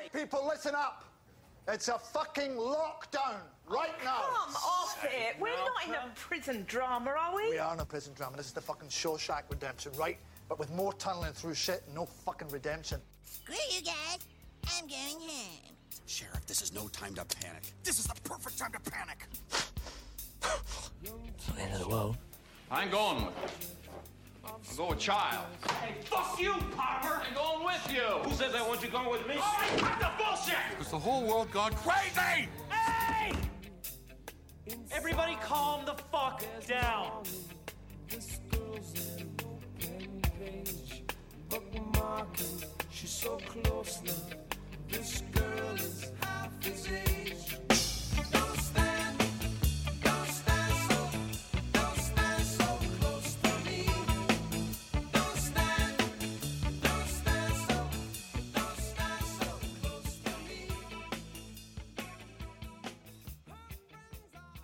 right, people, listen up. It's a fucking lockdown right now. Come off it. We're not in a prison drama, are we? We are in a prison drama. This is the fucking Shawshank redemption, right? But with more tunneling through shit and no fucking redemption. Screw you guys. I'm going home. Sheriff, this is no time to panic. This is the perfect time to panic. It's the end of the world. I ain't going. I'll go with Child. Hey, fuck you, Palmer! I'm going with you. Who says I want you going with me? All right, cut the bullshit! Because the whole world gone crazy! Hey! Everybody calm the fuck down. She's so close now. This girl is half his age.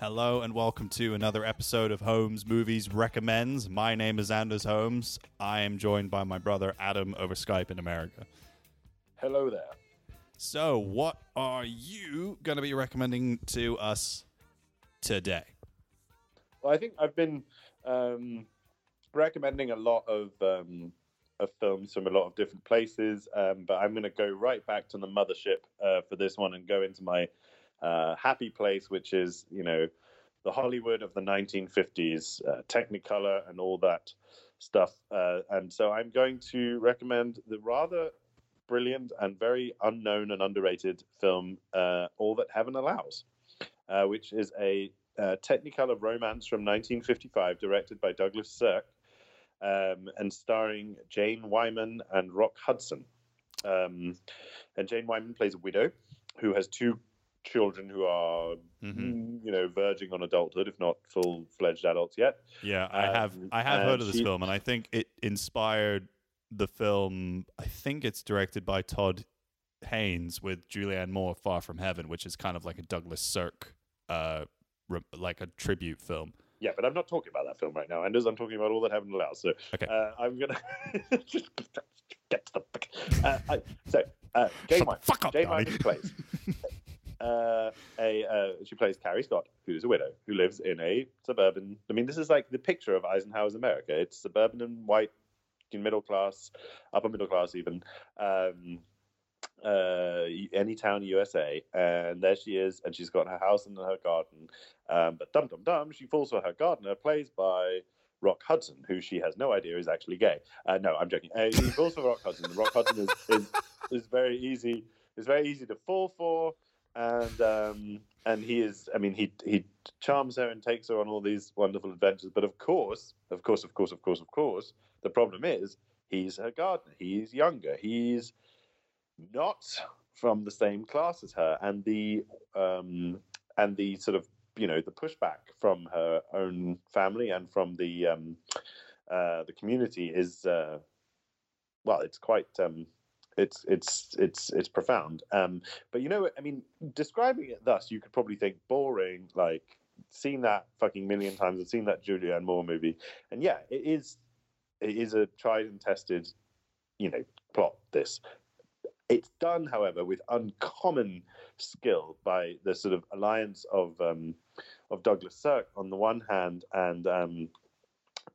Hello and welcome to another episode of Holmes Movies Recommends. My name is Anders Holmes. I am joined by my brother Adam over Skype in America. Hello there. So, what are you going to be recommending to us today? Well, I think I've been um, recommending a lot of um, of films from a lot of different places, um, but I'm going to go right back to the mothership uh, for this one and go into my happy place, which is you know the Hollywood of the 1950s, uh, Technicolor, and all that stuff. Uh, and so I'm going to recommend the rather brilliant and very unknown and underrated film, uh, All That Heaven Allows, uh, which is a uh, Technicolor romance from 1955, directed by Douglas Sirk, um, and starring Jane Wyman and Rock Hudson. Um, and Jane Wyman plays a widow who has two children who are, Mhm. you know, verging on adulthood, if not full-fledged adults yet. Yeah, I have Um, I have heard of this she- film and I think it inspired the film. I think it's directed by Todd Haynes with Julianne Moore Far From Heaven, which is kind of like a Douglas Sirk uh re- like a tribute film. Yeah, but I'm not talking about that film right now, Anders. I'm talking about all that heaven allows. So Okay. uh, I'm gonna just get to the. Uh, I, so uh, Shut fuck up, Donnie. Wyman plays uh, a. Uh, she plays Carrie Scott, who's a widow who lives in a suburban. I mean, this is like the picture of Eisenhower's America. It's suburban and white, middle class, upper middle class, even. Um, uh, any town USA, and there she is, and she's got her house and her garden. Um, but dum dum dum, she falls for her gardener, plays by Rock Hudson, who she has no idea is actually gay. Uh, no, I'm joking. Uh, he falls for Rock Hudson. Rock Hudson is, is is very easy. Is very easy to fall for, and um, and he is. I mean, he he charms her and takes her on all these wonderful adventures. But of course, of course, of course, of course, of course, the problem is he's her gardener. He's younger. He's not from the same class as her, and the um, and the sort of you know the pushback from her own family and from the um, uh, the community is uh, well, it's quite um, it's it's it's it's profound. Um, but you know, I mean, describing it thus, you could probably think boring, like seen that fucking million times. I've seen that Julianne Moore movie, and yeah, it is it is a tried and tested, you know, plot. This it's done, however, with uncommon skill by the sort of alliance of um, of Douglas Sirk on the one hand, and um,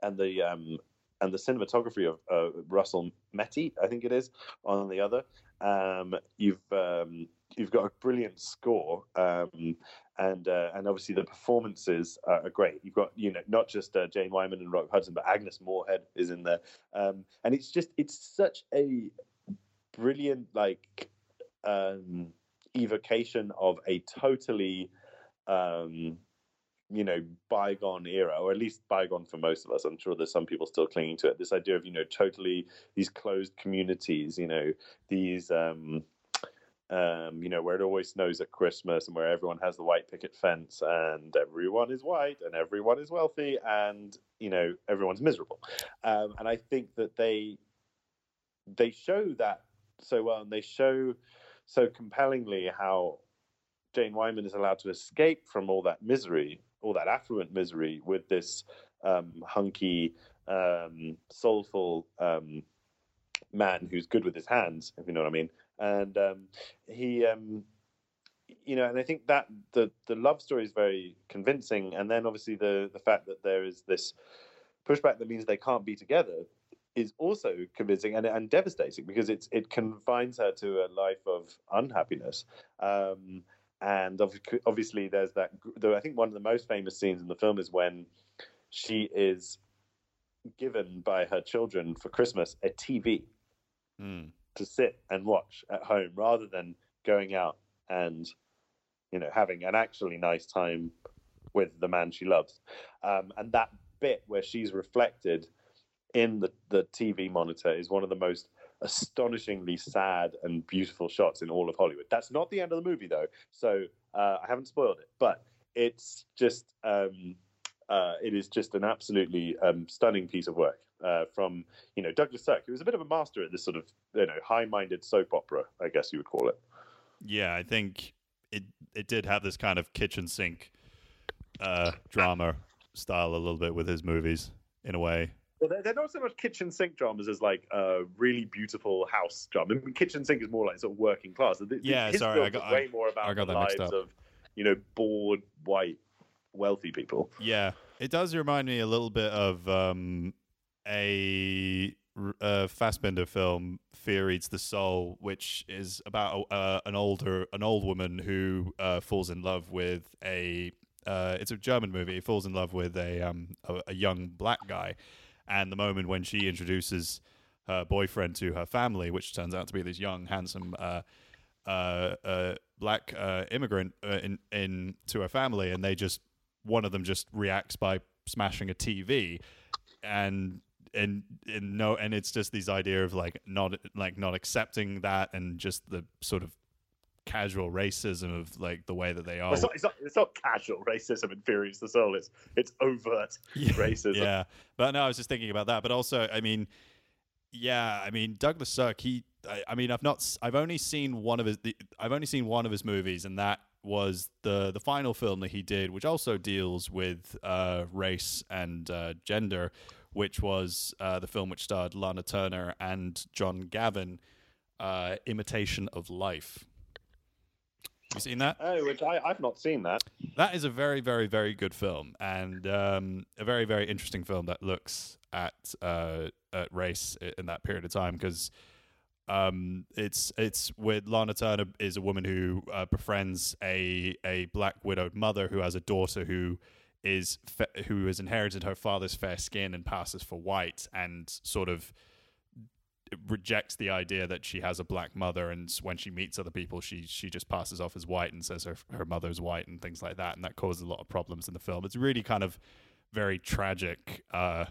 and the um, and the cinematography of uh, Russell Metty, I think it is, on the other. Um, you've um, you've got a brilliant score, um, and uh, and obviously the performances are great. You've got you know not just uh, Jane Wyman and Rock Hudson, but Agnes Moorehead is in there, um, and it's just it's such a brilliant like um, evocation of a totally um, you know bygone era or at least bygone for most of us i'm sure there's some people still clinging to it this idea of you know totally these closed communities you know these um um, you know, where it always snows at Christmas and where everyone has the white picket fence and everyone is white and everyone is wealthy and, you know, everyone's miserable. Um, and I think that they, they show that so well and they show so compellingly how Jane Wyman is allowed to escape from all that misery, all that affluent misery with this um, hunky, um, soulful um, man who's good with his hands, if you know what I mean. and um, he, um, you know, and I think that the the love story is very convincing, and then obviously the the fact that there is this pushback that means they can't be together is also convincing and, and devastating because it's it confines her to a life of unhappiness. Um, and obviously, there's that. Though I think one of the most famous scenes in the film is when she is given by her children for Christmas a TV Hmm. to sit and watch at home rather than going out and you know having an actually nice time with the man she loves um, and that bit where she's reflected in the, the tv monitor is one of the most astonishingly sad and beautiful shots in all of hollywood that's not the end of the movie though so uh, i haven't spoiled it but it's just um, uh, it is just an absolutely um, stunning piece of work uh, from you know Douglas Sirk, who was a bit of a master at this sort of you know high-minded soap opera, I guess you would call it. Yeah, I think it it did have this kind of kitchen sink uh, drama style a little bit with his movies in a way. Well, they're, they're not so much kitchen sink dramas as like a really beautiful house drama. I mean, kitchen sink is more like sort of working class. Th- th- Yeah, his sorry, I got- way I- more about I got the lives up. of you know bored white wealthy people. Yeah, it does remind me a little bit of um, a uh, Fassbinder film, "Fear Eats the Soul," which is about uh, an older an old woman who uh, falls in love with a. Uh, it's a German movie. Falls in love with a um a, a young black guy, and the moment when she introduces her boyfriend to her family, which turns out to be this young, handsome uh, uh, uh, black uh, immigrant uh, in in to her family, and they just one of them just reacts by smashing a TV, and and and no, and it's just this idea of like not like not accepting that, and just the sort of casual racism of like the way that they are. It's, not, it's, not, it's not casual racism in Eats the Soul. It's it's overt racism. Yeah, but no, I was just thinking about that. But also, I mean, yeah, I mean Douglas Sirk. He, I, I mean, I've not, I've only seen one of his, the, I've only seen one of his movies, and that was the the final film that he did, which also deals with uh, race and uh, gender, which was uh, the film which starred Lana Turner and John Gavin, uh, "Imitation of Life." You seen that? Oh, which I, I've not seen that. That is a very, very, very good film, and um, a very, very interesting film that looks at uh, at race in that period of time because um, it's it's with Lana Turner is a woman who uh, befriends a a black widowed mother who has a daughter who is fe- who has inherited her father's fair skin and passes for white and sort of rejects the idea that she has a black mother and when she meets other people she she just passes off as white and says her her mother's white and things like that and that causes a lot of problems in the film it's really kind of very tragic uh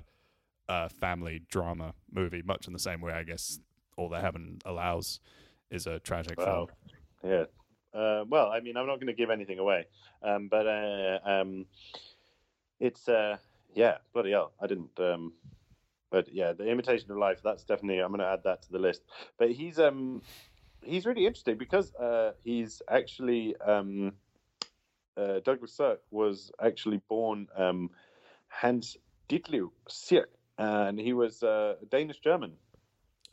uh family drama movie much in the same way i guess all that heaven allows is a tragic Wow. film Yeah. Uh, well, I mean, I'm not going to give anything away, um, but uh, um, it's uh, yeah, bloody hell, I didn't. Um, but yeah, the imitation of life. That's definitely. I'm going to add that to the list. But he's um, he's really interesting because uh, he's actually um, uh, Douglas Sirk was actually born um, Hans Ditlev Sirk, and he was uh, Danish German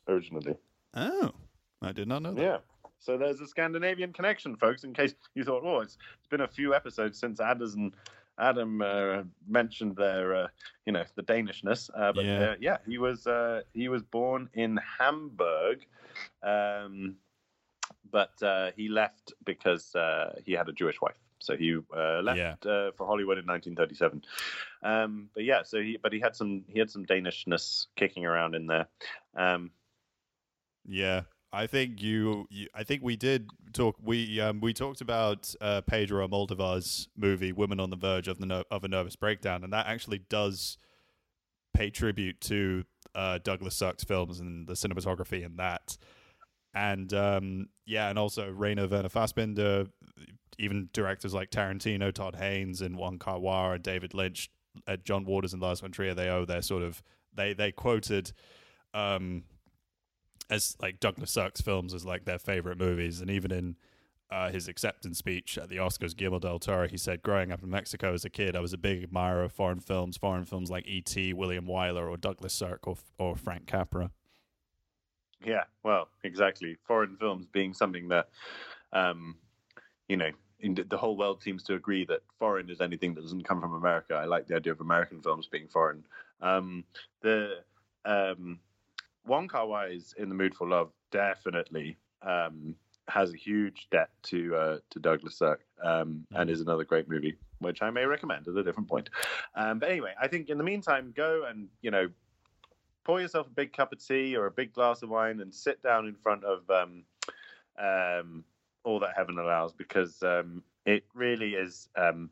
originally. oh i did not know that Yeah. So there's a Scandinavian connection, folks. In case you thought, oh, it's, it's been a few episodes since Anders and Adam uh, mentioned their, uh, you know, the Danishness. Uh, but Yeah. yeah, uh, yeah he was uh, he was born in Hamburg, um, but uh, he left because uh, he had a Jewish wife. So he uh, left Yeah. uh, for Hollywood in 1937. Um, but yeah, so he but he had some he had some Danishness kicking around in there. Um, Yeah, I think you, you. I think we did talk. We um we talked about uh, Pedro Almodóvar's movie "Women on the Verge of the of a Nervous Breakdown," and that actually does pay tribute to uh, Douglas Sirk's films and the cinematography in that. And um, yeah, and also Rainer Werner Fassbinder, even directors like Tarantino, Todd Haynes, and Wong Kar Wai, and David Lynch, uh, John Waters, and Lars von Trier. They owe their sort of they they quoted. Um, as like Douglas Sirk's films as like their favorite movies, and even in uh, his acceptance speech at the Oscars, Guillermo del Toro, he said, "Growing up in Mexico as a kid, I was a big admirer of foreign films, foreign films like E.T., William Wyler, or Douglas Sirk, or or Frank Capra." Yeah, well, exactly. Foreign films being something that, um, you know, the whole world seems to agree that foreign is anything that doesn't come from America. I like the idea of American films being foreign. Um, the um, Wong Kar Wai's In the Mood for Love definitely um, has a huge debt to uh, to Douglas Sirk, um, and is another great movie, which I may recommend at a different point. Um, but anyway, I think in the meantime, go and you know pour yourself a big cup of tea or a big glass of wine and sit down in front of um, um, all that heaven allows because um, it really is um,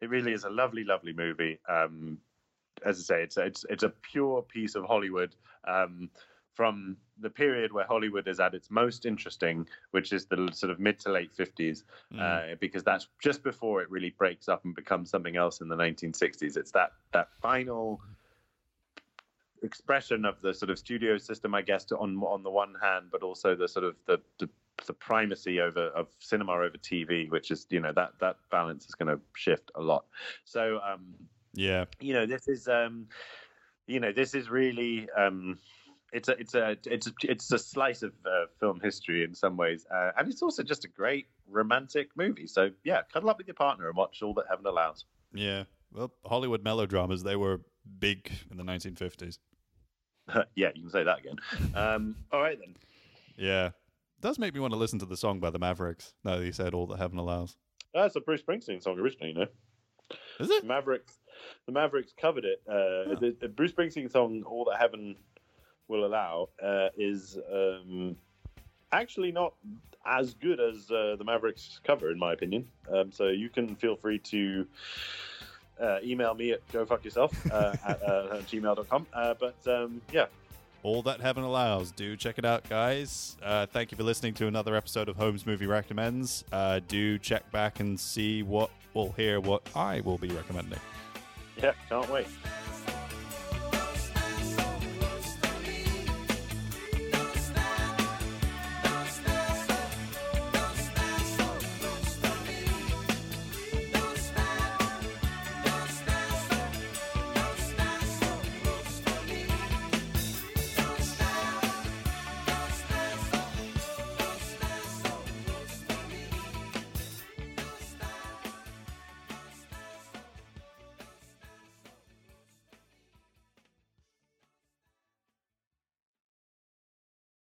it really is a lovely lovely movie um, as i say it's it's it's a pure piece of hollywood um, from the period where hollywood is at its most interesting which is the sort of mid to late 50s uh, because that's just before it really breaks up and becomes something else in the 1960s it's that that final expression of the sort of studio system, I guess, to, on on the one hand, but also the sort of the, the the primacy over of cinema over TV, which is you know that that balance is going to shift a lot. So um, Yeah. you know this is um, you know this is really um, it's a it's a it's a, it's a slice of uh, film history in some ways, uh, and it's also just a great romantic movie. So yeah, cuddle up with your partner and watch all that heaven allows. Yeah. Well, Hollywood melodramas, they were big in the 1950s. yeah, you can say that again. Um, all right then. Yeah. does make me want to listen to the song by the Mavericks, now that you said all that heaven allows. That's a Bruce Springsteen song originally, you know. Is it? Mavericks, the Mavericks covered it. Uh, the, the Bruce Springsteen song "All That Heaven Will Allow" uh, is um, actually not as good as uh, the Mavericks cover, in my opinion. Um, so you can feel free to uh, email me at gofuckyourself uh, at uh, gmail.com. Uh, but um, yeah, All That Heaven Allows. Do check it out, guys. Uh, thank you for listening to another episode of Holmes Movie Recommends. Uh, do check back and see what, or hear what I will be recommending. yeah, can't wait.